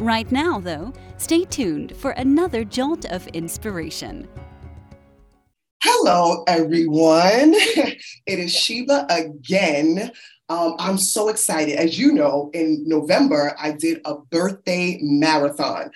Right now, though, stay tuned for another jolt of inspiration. Hello, everyone. It is Sheba again. Um, I'm so excited. As you know, in November, I did a birthday marathon.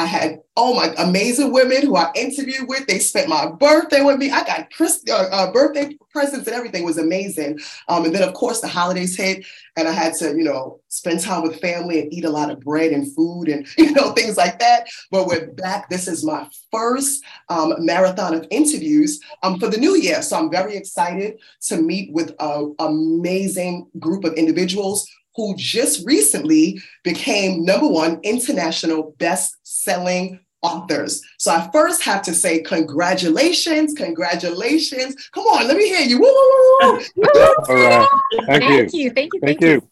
I had oh my amazing women who I interviewed with. They spent my birthday with me. I got uh, uh, birthday presents and everything was amazing. Um, and then of course the holidays hit, and I had to you know spend time with family and eat a lot of bread and food and you know things like that. But we're back. This is my first um, marathon of interviews um, for the new year, so I'm very excited to meet with an amazing group of individuals who just recently became number one international best-selling authors. So I first have to say congratulations, congratulations. Come on, let me hear you. Woo, woo, woo. All right. Thank, thank you. you. Thank you. Thank, thank you. you.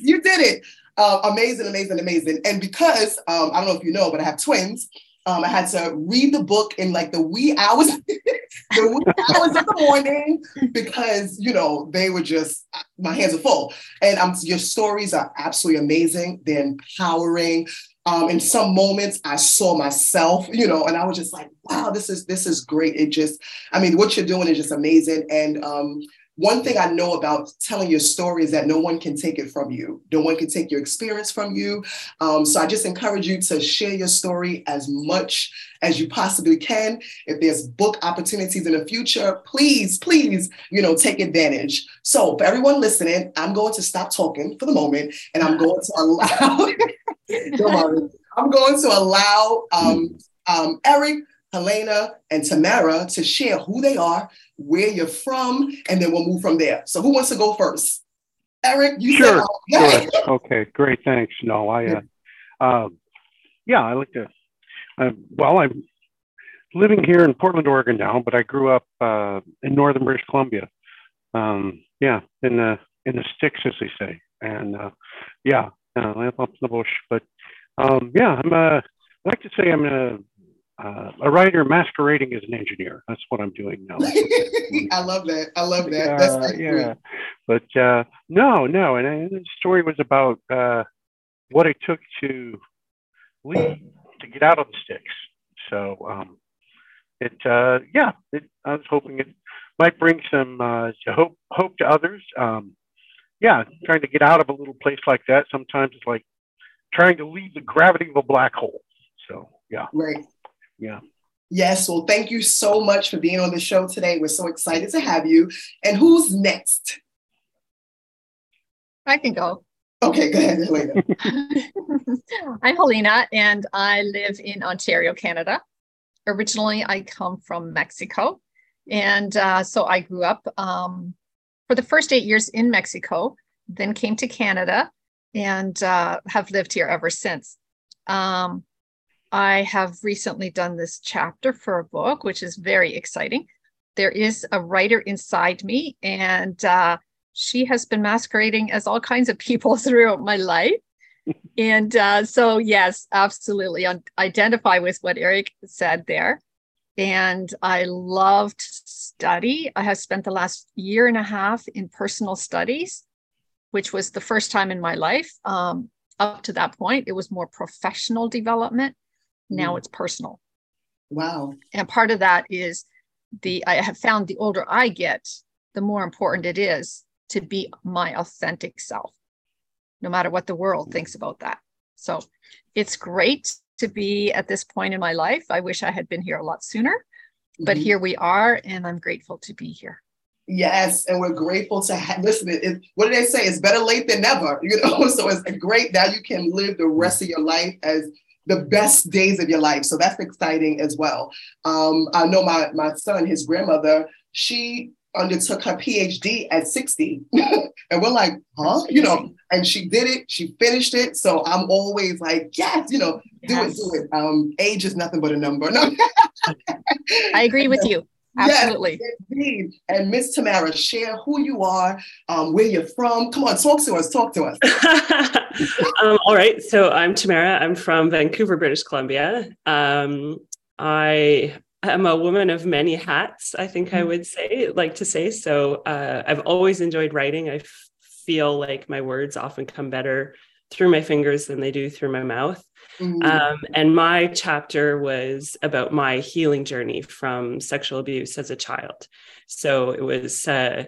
You did it. Uh, amazing, amazing, amazing. And because um, I don't know if you know, but I have twins. Um, I had to read the book in like the wee hours, the wee hours of the morning because you know they were just my hands are full. And um, your stories are absolutely amazing. They're empowering. Um, in some moments, I saw myself, you know, and I was just like, "Wow, this is this is great." It just, I mean, what you're doing is just amazing. And um, one thing I know about telling your story is that no one can take it from you. No one can take your experience from you. Um, so I just encourage you to share your story as much as you possibly can. If there's book opportunities in the future, please, please, you know, take advantage. So for everyone listening, I'm going to stop talking for the moment and I'm going to allow, don't worry, I'm going to allow um, um, Eric Helena, and Tamara to share who they are, where you're from, and then we'll move from there. So, who wants to go first? Eric, you sure. Said, sure. okay, great. Thanks. No, I, uh, uh, yeah, I like to. Uh, well, I'm living here in Portland, Oregon now, but I grew up uh, in northern British Columbia. Um, yeah, in the in the sticks, as they say, and uh, yeah, uh, up in the bush. But um, yeah, I'm a. I like to say I'm a uh, a writer masquerading as an engineer. That's what I'm doing now. I love that. I love that. That's uh, yeah. But uh, no, no. And, and, the story was about uh, what it took to leave, to get out of the sticks. So um, it, uh, yeah, it, I was hoping it might bring some uh, hope, hope to others. Um, yeah, trying to get out of a little place like that sometimes it's like trying to leave the gravity of a black hole. So yeah. Right. Yeah. Yes. Well, thank you so much for being on the show today. We're so excited to have you. And who's next? I can go. Okay, go ahead, Helena. I'm Helena, and I live in Ontario, Canada. Originally, I come from Mexico. And uh, so I grew up um, for the first eight years in Mexico, then came to Canada and uh, have lived here ever since. Um, I have recently done this chapter for a book, which is very exciting. There is a writer inside me, and uh, she has been masquerading as all kinds of people throughout my life. and uh, so, yes, absolutely, I identify with what Eric said there. And I loved study. I have spent the last year and a half in personal studies, which was the first time in my life. Um, up to that point, it was more professional development now mm. it's personal. Wow. And part of that is the, I have found the older I get, the more important it is to be my authentic self, no matter what the world thinks about that. So it's great to be at this point in my life. I wish I had been here a lot sooner, but mm-hmm. here we are, and I'm grateful to be here. Yes, and we're grateful to have, listen. It, what do they say? It's better late than never, you know. So it's great that you can live the rest of your life as the best days of your life. So that's exciting as well. Um, I know my my son, his grandmother, she undertook her PhD at 60. and we're like, huh? You know, and she did it, she finished it. So I'm always like, yes, you know, do yes. it, do it. Um, age is nothing but a number. No. I agree with you. Absolutely. Yes, indeed. And Miss Tamara, share who you are, um, where you're from. Come on, talk to us. Talk to us. um, all right. So I'm Tamara. I'm from Vancouver, British Columbia. Um, I am a woman of many hats, I think I would say, like to say. So uh, I've always enjoyed writing. I f- feel like my words often come better through my fingers than they do through my mouth. Mm-hmm. Um, and my chapter was about my healing journey from sexual abuse as a child. So it was, uh,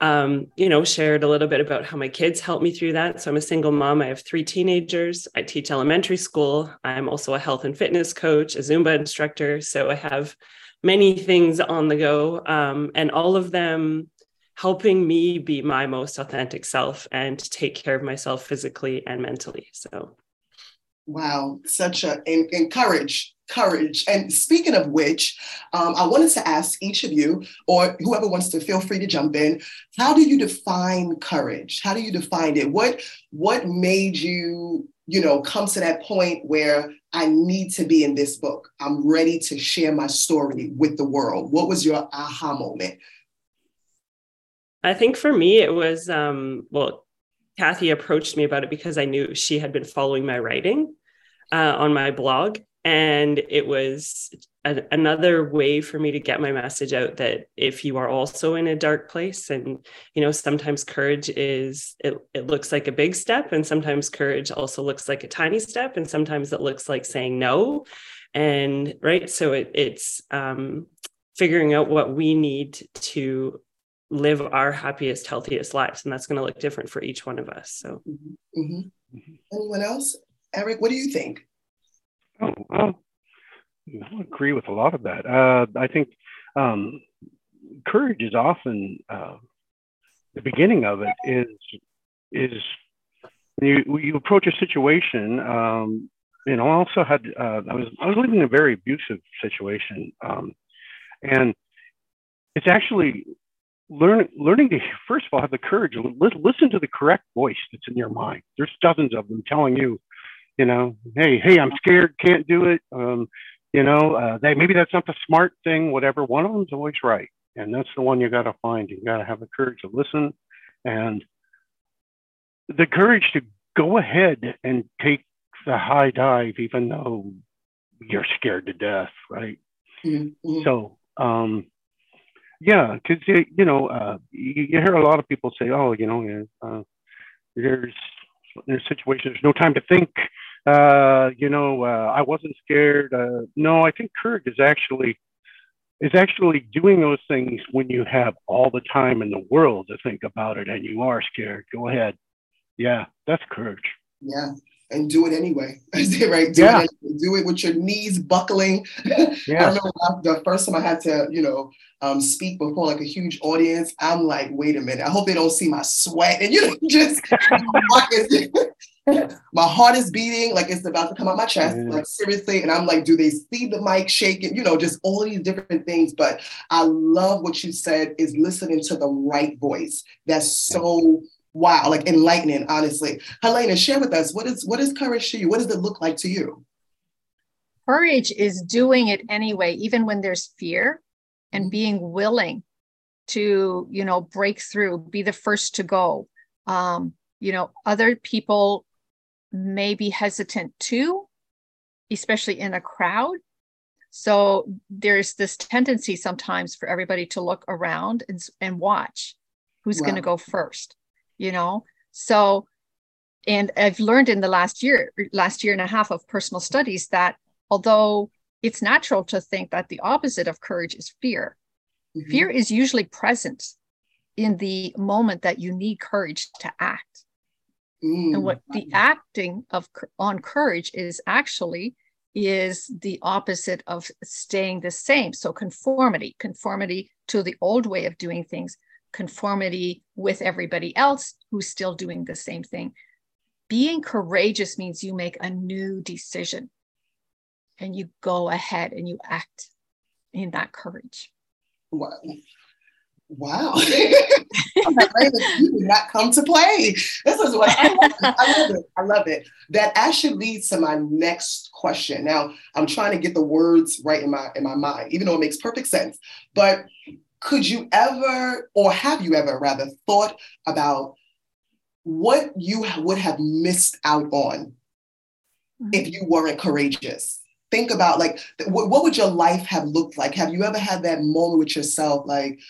um, you know, shared a little bit about how my kids helped me through that. So I'm a single mom. I have three teenagers. I teach elementary school. I'm also a health and fitness coach, a Zumba instructor. So I have many things on the go, um, and all of them helping me be my most authentic self and take care of myself physically and mentally. So, wow, such a and, and courage, courage. And speaking of which, um, I wanted to ask each of you, or whoever wants to feel free to jump in. How do you define courage? How do you define it? What what made you you know come to that point where I need to be in this book. I'm ready to share my story with the world. What was your aha moment? I think for me, it was, um, well, Kathy approached me about it because I knew she had been following my writing uh, on my blog. And it was a, another way for me to get my message out that if you are also in a dark place, and, you know, sometimes courage is, it, it looks like a big step, and sometimes courage also looks like a tiny step, and sometimes it looks like saying no. And, right. So it, it's, um, figuring out what we need to live our happiest, healthiest lives. And that's going to look different for each one of us. So, mm-hmm. Mm-hmm. anyone else? Eric, what do you think? Oh, well, I agree with a lot of that. Uh, I think um, courage is often uh, the beginning of it is is you you approach a situation. Um, you know, I also had uh, I was I was living in a very abusive situation, um, and it's actually learn, learning to first of all have the courage listen to the correct voice that's in your mind. There's dozens of them telling you, you know, hey, hey, I'm scared, can't do it. Um, you know, uh, they, maybe that's not the smart thing, whatever. One of them's always right, and that's the one you got to find. You got to have the courage to listen, and the courage to go ahead and take the high dive, even though you're scared to death, right? Mm-hmm. So, um, yeah, because you know, uh, you, you, hear a lot of people say, "Oh, you know, uh, there's there's situations, there's no time to think." Uh, you know, uh, I wasn't scared. Uh, no, I think courage is actually is actually doing those things when you have all the time in the world to think about it and you are scared. Go ahead. Yeah, that's courage. Yeah and do it anyway. right? Do, yeah. it do it with your knees buckling. Yeah. I remember the first time I had to, you know, um, speak before like a huge audience. I'm like, wait a minute. I hope they don't see my sweat. And you know, just my heart is beating like it's about to come out my chest, yeah. like seriously. And I'm like, do they see the mic shaking? You know, just all these different things. But I love what you said is listening to the right voice. That's so wow, like enlightening, honestly. Helena, share with us what is what is courage to you? What does it look like to you? Courage is doing it anyway, even when there's fear, and mm-hmm. being willing to, you know, break through, be the first to go. Um, you know, other people may be hesitant too, especially in a crowd. So there's this tendency sometimes for everybody to look around and, and watch who's wow. going to go first you know so and i've learned in the last year last year and a half of personal studies that although it's natural to think that the opposite of courage is fear mm-hmm. fear is usually present in the moment that you need courage to act mm-hmm. and what the acting of on courage is actually is the opposite of staying the same so conformity conformity to the old way of doing things conformity with everybody else who's still doing the same thing. Being courageous means you make a new decision and you go ahead and you act in that courage. Wow. Wow. you did not come to play. This is what I love, I love it. I love it. That actually leads to my next question. Now, I'm trying to get the words right in my in my mind, even though it makes perfect sense. But could you ever, or have you ever rather, thought about what you would have missed out on mm-hmm. if you weren't courageous? Think about like what, what would your life have looked like? Have you ever had that moment with yourself, like,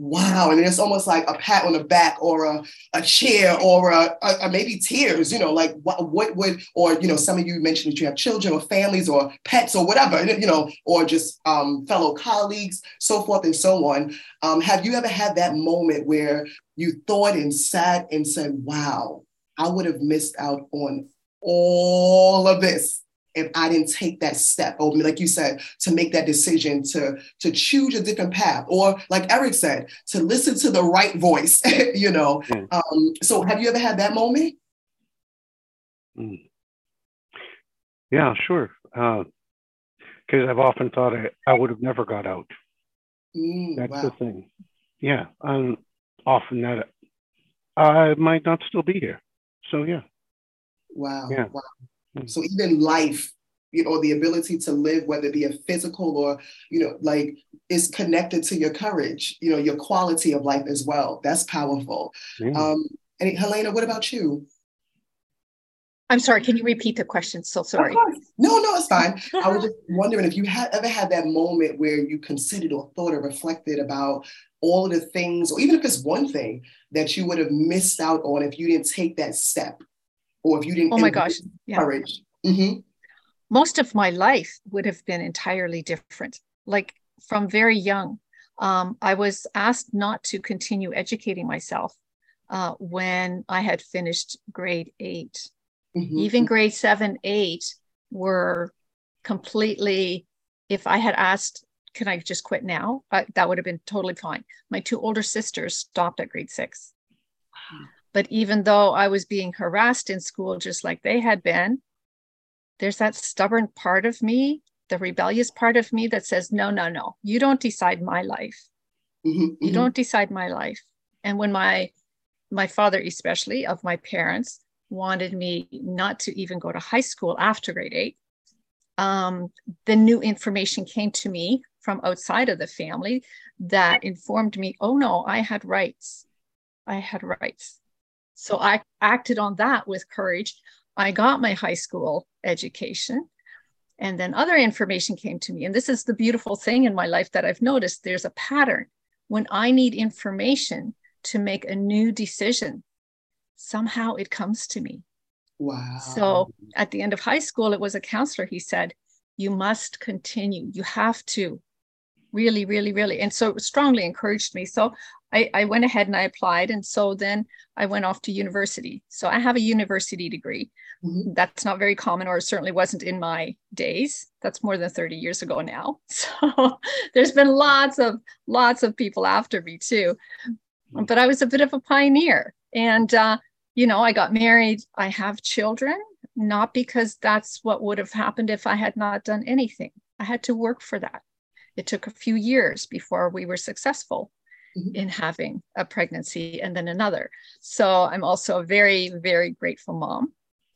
wow. And it's almost like a pat on the back or a, a chair or a, a, a, maybe tears, you know, like what, what would, or, you know, some of you mentioned that you have children or families or pets or whatever, you know, or just um, fellow colleagues, so forth and so on. Um, have you ever had that moment where you thought and sat and said, wow, I would have missed out on all of this if I didn't take that step, or like you said, to make that decision to to choose a different path, or like Eric said, to listen to the right voice, you know. Mm. Um, so, have you ever had that moment? Mm. Yeah, sure. Because uh, I've often thought I, I would have never got out. Mm, That's wow. the thing. Yeah, um, often that I might not still be here. So yeah. Wow. Yeah. Wow. So even life, you know, the ability to live, whether it be a physical or, you know, like is connected to your courage, you know, your quality of life as well. That's powerful. Yeah. Um, and Helena, what about you? I'm sorry, can you repeat the question? So sorry. No, no, it's fine. I was just wondering if you had ever had that moment where you considered or thought or reflected about all of the things, or even if it's one thing that you would have missed out on if you didn't take that step or if you didn't oh my gosh. Yeah. courage mm-hmm. most of my life would have been entirely different. Like from very young um, i was asked not to continue educating myself uh, when i had finished grade 8 mm-hmm. even grade 7 8 were completely if i had asked can i just quit now? Uh, that would have been totally fine. My two older sisters stopped at grade 6 but even though I was being harassed in school, just like they had been, there's that stubborn part of me, the rebellious part of me that says, no, no, no, you don't decide my life. Mm-hmm, mm-hmm. You don't decide my life. And when my my father, especially of my parents, wanted me not to even go to high school after grade eight, um, the new information came to me from outside of the family that informed me, oh no, I had rights. I had rights. So I acted on that with courage. I got my high school education. And then other information came to me. And this is the beautiful thing in my life that I've noticed there's a pattern. When I need information to make a new decision, somehow it comes to me. Wow. So at the end of high school, it was a counselor. He said, You must continue. You have to really, really, really. And so it strongly encouraged me. So I, I went ahead and I applied. And so then I went off to university. So I have a university degree. Mm-hmm. That's not very common, or certainly wasn't in my days. That's more than 30 years ago now. So there's been lots of lots of people after me too. But I was a bit of a pioneer. And uh, you know, I got married, I have children, not because that's what would have happened if I had not done anything. I had to work for that. It took a few years before we were successful mm-hmm. in having a pregnancy and then another. So I'm also a very, very grateful mom.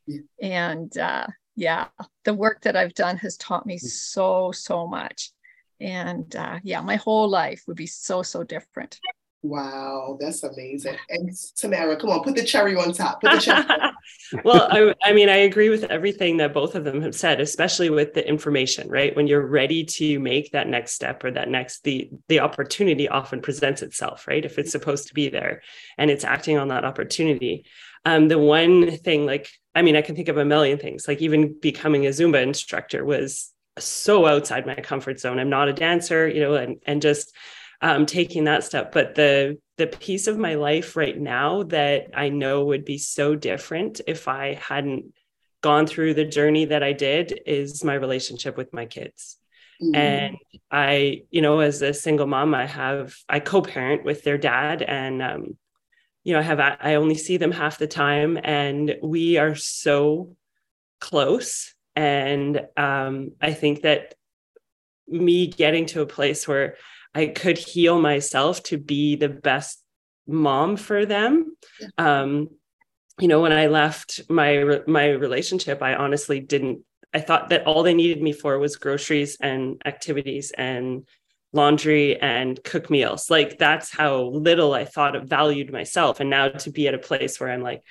Yeah. And uh, yeah, the work that I've done has taught me so, so much. And uh, yeah, my whole life would be so, so different. Wow, that's amazing. And Tamara, come on, put the cherry on top. Put the cherry well, I, I, mean, I agree with everything that both of them have said, especially with the information, right? When you're ready to make that next step or that next, the the opportunity often presents itself, right? If it's supposed to be there and it's acting on that opportunity. Um, the one thing, like, I mean, I can think of a million things, like even becoming a Zumba instructor was so outside my comfort zone. I'm not a dancer, you know, and and just um, taking that step. But the the piece of my life right now that I know would be so different if I hadn't gone through the journey that I did is my relationship with my kids. Mm-hmm. And I, you know, as a single mom, I have I co-parent with their dad, and um, you know, I have I only see them half the time, and we are so close. And um, I think that me getting to a place where I could heal myself to be the best mom for them. Um, you know, when I left my my relationship, I honestly didn't. I thought that all they needed me for was groceries and activities and laundry and cook meals. Like that's how little I thought it valued myself. And now to be at a place where I'm like,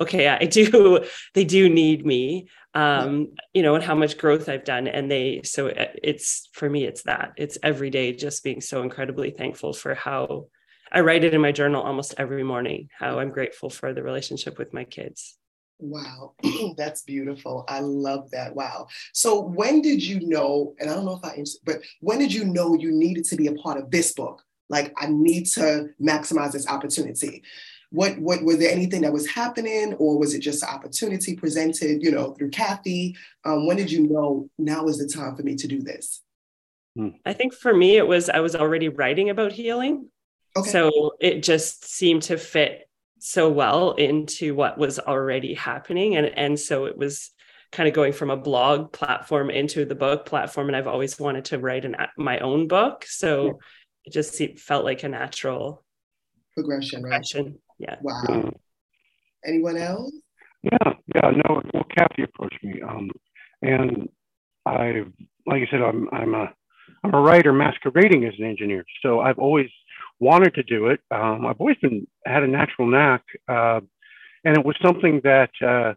okay, I do, they do need me, um, you know, and how much growth I've done. And they, so it's for me, it's that it's every day just being so incredibly thankful for how I write it in my journal almost every morning, how I'm grateful for the relationship with my kids. Wow, that's beautiful. I love that. Wow. So when did you know, and I don't know if I, but when did you know you needed to be a part of this book? Like I need to maximize this opportunity. What, what was there anything that was happening or was it just an opportunity presented, you know, through Kathy? Um, when did you know now is the time for me to do this? Hmm. I think for me, it was, I was already writing about healing. Okay. So it just seemed to fit so well into what was already happening and and so it was kind of going from a blog platform into the book platform and I've always wanted to write an, my own book so yeah. it just felt like a natural progression progression right? Yeah wow anyone else yeah yeah no well Kathy approached me um and I like I said I'm I'm a I'm a writer masquerading as an engineer so I've always wanted to do it. Um, I've always been had a natural knack, uh, and it was something that uh,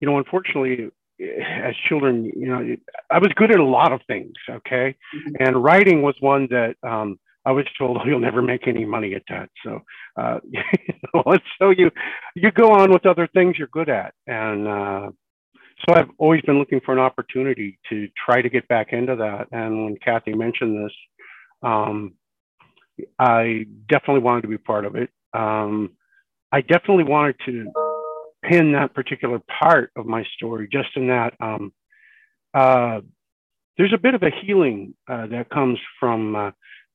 you know, unfortunately, as children, you know, I was good at a lot of things. Okay, mm-hmm. and writing was one that um, I was told, oh, you'll never make any money at that. So, uh, you so you you go on with other things you're good at, and uh, so I've always been looking for an opportunity to try to get back into that. And when Kathy mentioned this, um, I definitely wanted to be part of it. Um, I definitely wanted to pin that particular part of my story, just in that um, uh, there's a bit of a healing uh, that comes from uh,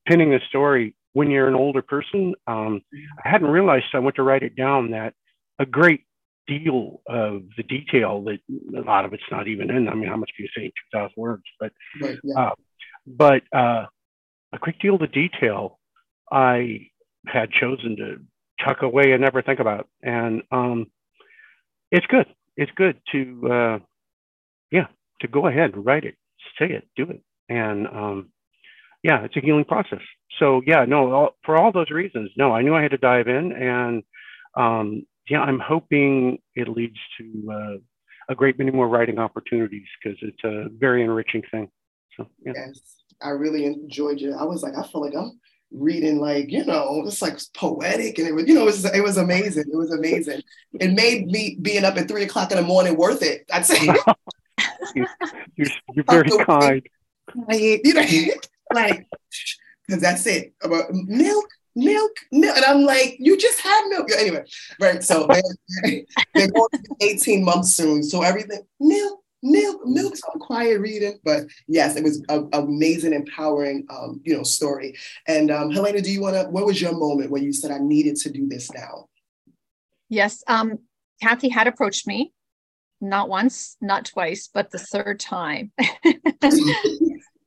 pinning a story when you're an older person. Um, I hadn't realized I went to write it down that a great deal of the detail that a lot of it's not even in. I mean, how much can you say in 2,000 words? But, right, yeah. uh, but uh, a great deal of the detail I had chosen to tuck away and never think about. And um, it's good. It's good to, uh, yeah, to go ahead, write it, say it, do it. And um, yeah, it's a healing process. So yeah, no, all, for all those reasons, no, I knew I had to dive in. And um, yeah, I'm hoping it leads to uh, a great many more writing opportunities because it's a very enriching thing. So yeah. Yes, I really enjoyed it. I was like, I feel like I'm reading like you know it's like poetic and it was you know it was, it was amazing it was amazing it made me being up at three o'clock in the morning worth it i'd say you're, you're, very kind you know like because that's it about milk milk milk and i'm like you just had milk anyway right so they're, they're going to be 18 months soon so everything milk milk, milk, some quiet reading. But yes, it was an amazing, empowering, um, you know, story. And um, Helena, do you want to? What was your moment where you said I needed to do this now? Yes, um, Kathy had approached me, not once, not twice, but the third time. the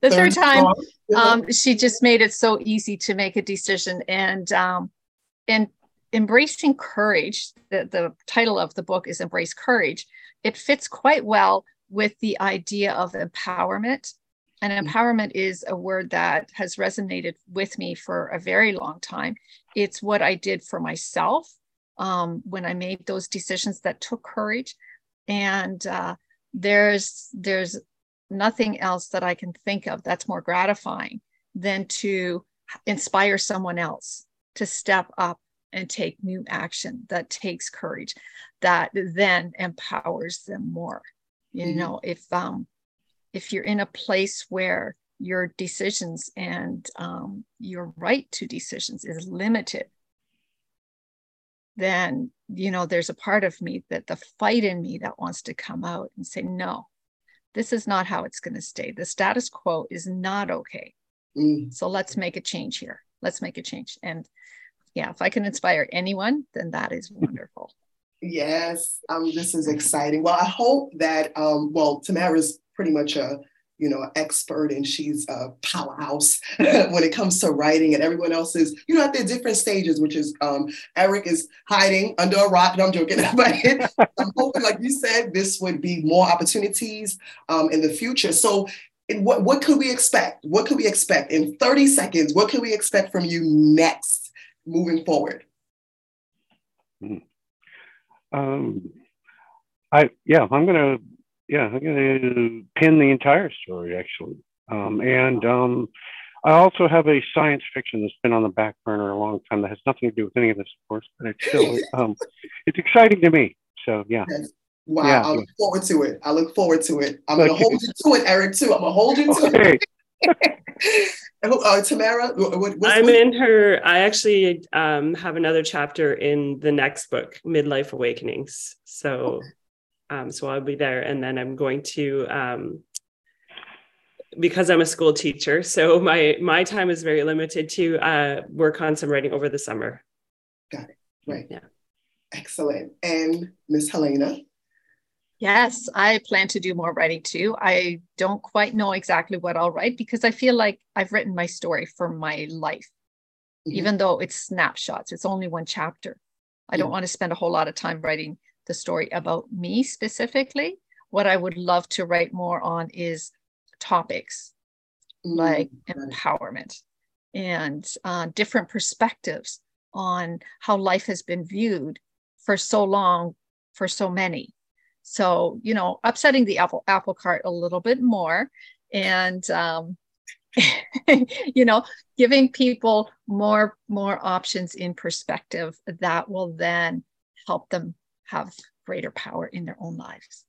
third, third time, um, she just made it so easy to make a decision, and um, and embracing courage. The the title of the book is "Embrace Courage." It fits quite well with the idea of empowerment. And mm. empowerment is a word that has resonated with me for a very long time. It's what I did for myself um, when I made those decisions that took courage. And uh, there's there's nothing else that I can think of that's more gratifying than to inspire someone else to step up and take new action that takes courage, that then empowers them more you mm-hmm. know if um if you're in a place where your decisions and um, your right to decisions is limited then you know there's a part of me that the fight in me that wants to come out and say no this is not how it's going to stay. The status quo is not okay. Mm. so let's make a change here. Let's make a change. And yeah if i can inspire anyone then that is wonderful. Yes, um, this is exciting. Well, I hope that, um, well, Tamara's pretty much a you know, an expert and she's a powerhouse when it comes to writing, and everyone else is, you know, at their different stages, which is um, Eric is hiding under a rock. No, I'm joking. but I'm hoping, like you said, this would be more opportunities um, in the future. So what, what could we expect? What could we expect in 30 seconds? What can we expect from you next moving forward? Hmm. Um, I yeah, I'm gonna yeah, I'm gonna pin the entire story actually, um, and um, I also have a science fiction that's been on the back burner a long time that has nothing to do with any of this, of course, but it's still um, it's exciting to me. So yeah. Yes. Wow, yeah. I look forward to it. I look forward to it. I'm gonna hold you to it, Eric. Too. I'm gonna hold you to okay. it. uh, Tamara, what, I'm in her. I actually um, have another chapter in the next book, Midlife Awakenings. So, okay. Um, so I'll be there, and then I'm going to um, because I'm a school teacher. So my my time is very limited to uh, work on some writing over the summer. Got it. Right. Yeah. Excellent. And Miss Helena. Yes, I plan to do more writing too. I don't quite know exactly what I'll write because I feel like I've written my story for my life, mm-hmm. even though it's snapshots, it's only one chapter. I don't want to spend a whole lot of time writing the story about me specifically. What I would love to write more on is topics mm-hmm. like empowerment and uh, different perspectives on how life has been viewed for so long for so many so, you know, upsetting the apple apple cart a little bit more and um, you know, giving people more more options in perspective that will then help them have greater power in their own lives.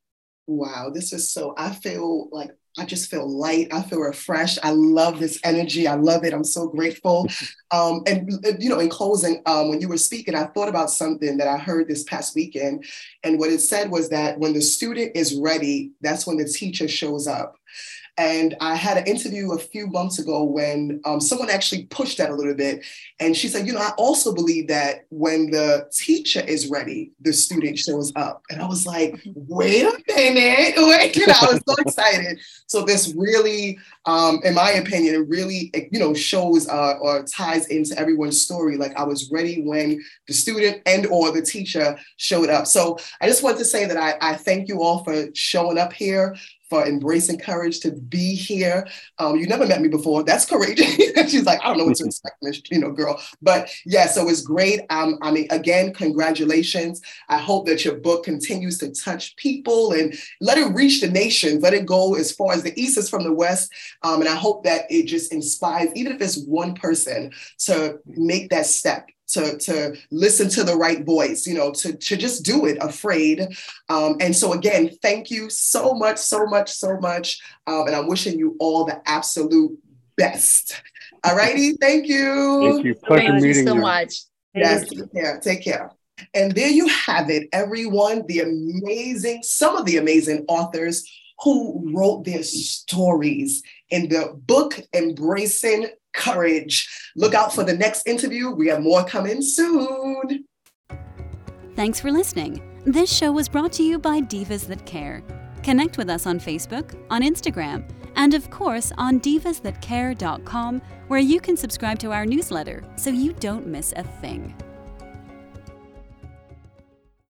Wow, this is so I feel like I just feel light. I feel refreshed. I love this energy. I love it. I'm so grateful. Um, and, you know, in closing, um, when you were speaking, I thought about something that I heard this past weekend. And what it said was that when the student is ready, that's when the teacher shows up. And I had an interview a few months ago when um, someone actually pushed that a little bit. And she said, You know, I also believe that when the teacher is ready, the student shows up. And I was like, mm-hmm. Wait a minute. Wait. You know, I was so excited. So, this really, um, in my opinion, it really, you know, shows uh, or ties into everyone's story. Like I was ready when the student and or the teacher showed up. So, I just want to say that I, I thank you all for showing up here for embracing courage to be here. Um, you never met me before. That's courageous. She's like, I don't know what to expect, you know, girl. But yeah, so it's great. Um, I mean, again, congratulations. I hope that your book continues to touch people and let it reach the nations. Let it go as far as the east is from the west. Um, and I hope that it just inspires, even if it's one person, to make that step to to listen to the right voice you know to to just do it afraid. Um, and so again thank you so much so much so much. Um, and i'm wishing you all the absolute best. All righty thank you. Thank you. Pleasure thank meeting you so you. much. Yes take care take care. And there you have it everyone the amazing some of the amazing authors who wrote their stories in the book embracing courage. Look out for the next interview. We have more coming soon. Thanks for listening. This show was brought to you by Divas That Care. Connect with us on Facebook, on Instagram, and of course on divasthatcare.com, where you can subscribe to our newsletter so you don't miss a thing.